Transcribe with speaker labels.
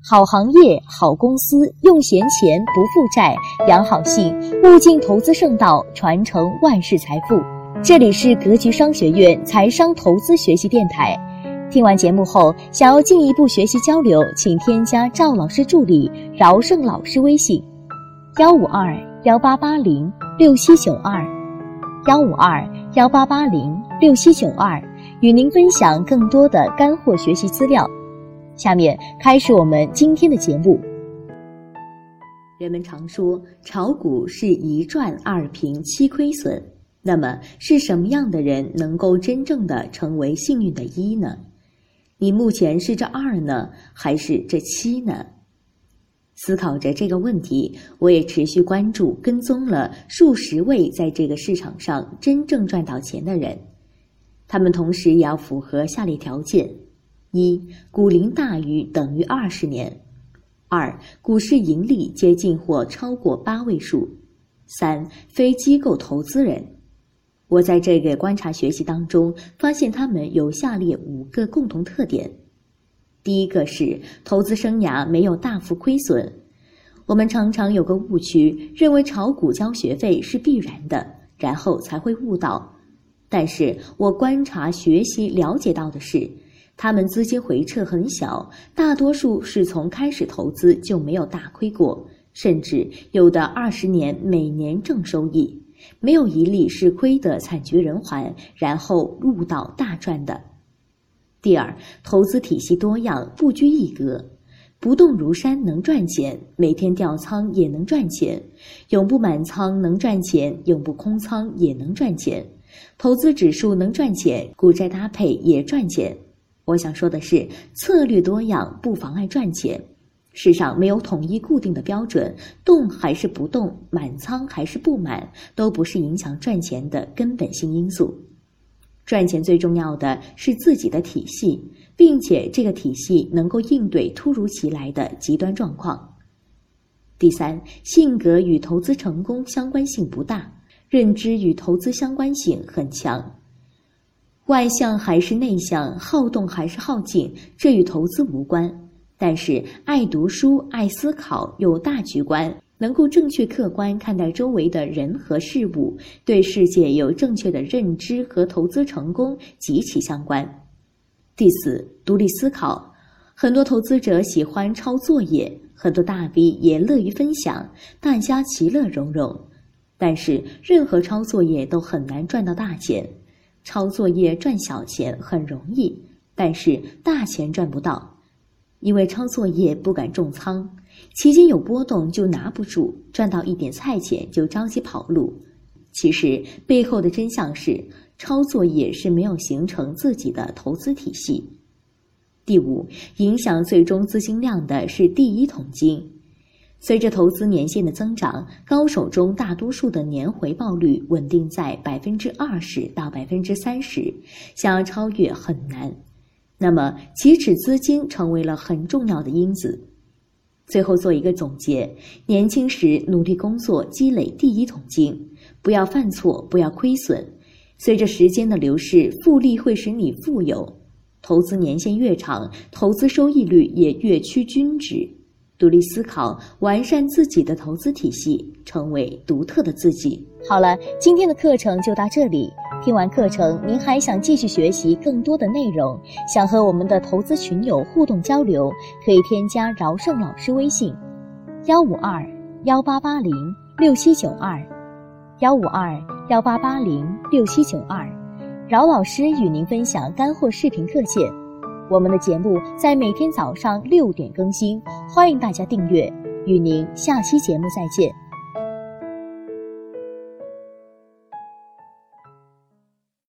Speaker 1: 好行业、好公司，用闲钱不负债，养好性，物尽投资圣道，传承万世财富。这里是格局商学院财商投资学习电台。听完节目后，想要进一步学习交流，请添加赵老师助理饶胜老师微信：幺五二幺八八零六七九二，幺五二幺八八零六七九二，与您分享更多的干货学习资料。下面开始我们今天的节目。人们常说炒股是一赚二平七亏损，那么是什么样的人能够真正的成为幸运的一呢？你目前是这二呢，还是这七呢？思考着这个问题，我也持续关注跟踪了数十位在这个市场上真正赚到钱的人，他们同时也要符合下列条件。一股龄大于等于二十年，二股市盈利接近或超过八位数，三非机构投资人。我在这个观察学习当中发现，他们有下列五个共同特点：第一个是投资生涯没有大幅亏损。我们常常有个误区，认为炒股交学费是必然的，然后才会误导。但是我观察、学习、了解到的是。他们资金回撤很小，大多数是从开始投资就没有大亏过，甚至有的二十年每年正收益，没有一例是亏得惨绝人寰，然后入到大赚的。第二，投资体系多样，不拘一格，不动如山能赚钱，每天调仓也能赚钱，永不满仓能赚钱，永不空仓也能赚钱，投资指数能赚钱，股债搭配也赚钱。我想说的是，策略多样不妨碍赚钱。世上没有统一固定的标准，动还是不动，满仓还是不满，都不是影响赚钱的根本性因素。赚钱最重要的是自己的体系，并且这个体系能够应对突如其来的极端状况。第三，性格与投资成功相关性不大，认知与投资相关性很强。外向还是内向，好动还是好静，这与投资无关。但是爱读书、爱思考，有大局观，能够正确客观看待周围的人和事物，对世界有正确的认知和投资成功极其相关。第四，独立思考。很多投资者喜欢抄作业，很多大 V 也乐于分享，大家其乐融融。但是任何抄作业都很难赚到大钱。抄作业赚小钱很容易，但是大钱赚不到，因为抄作业不敢重仓，期间有波动就拿不住，赚到一点菜钱就着急跑路。其实背后的真相是，抄作业是没有形成自己的投资体系。第五，影响最终资金量的是第一桶金。随着投资年限的增长，高手中大多数的年回报率稳定在百分之二十到百分之三十，想要超越很难。那么，起始资金成为了很重要的因子。最后做一个总结：年轻时努力工作，积累第一桶金，不要犯错，不要亏损。随着时间的流逝，复利会使你富有。投资年限越长，投资收益率也越趋均值。独立思考，完善自己的投资体系，成为独特的自己。好了，今天的课程就到这里。听完课程，您还想继续学习更多的内容，想和我们的投资群友互动交流，可以添加饶胜老师微信：幺五二幺八八零六七九二，幺五二幺八八零六七九二。饶老师与您分享干货视频课件。我们的节目在每天早上六点更新，欢迎大家订阅。与您下期节目再见。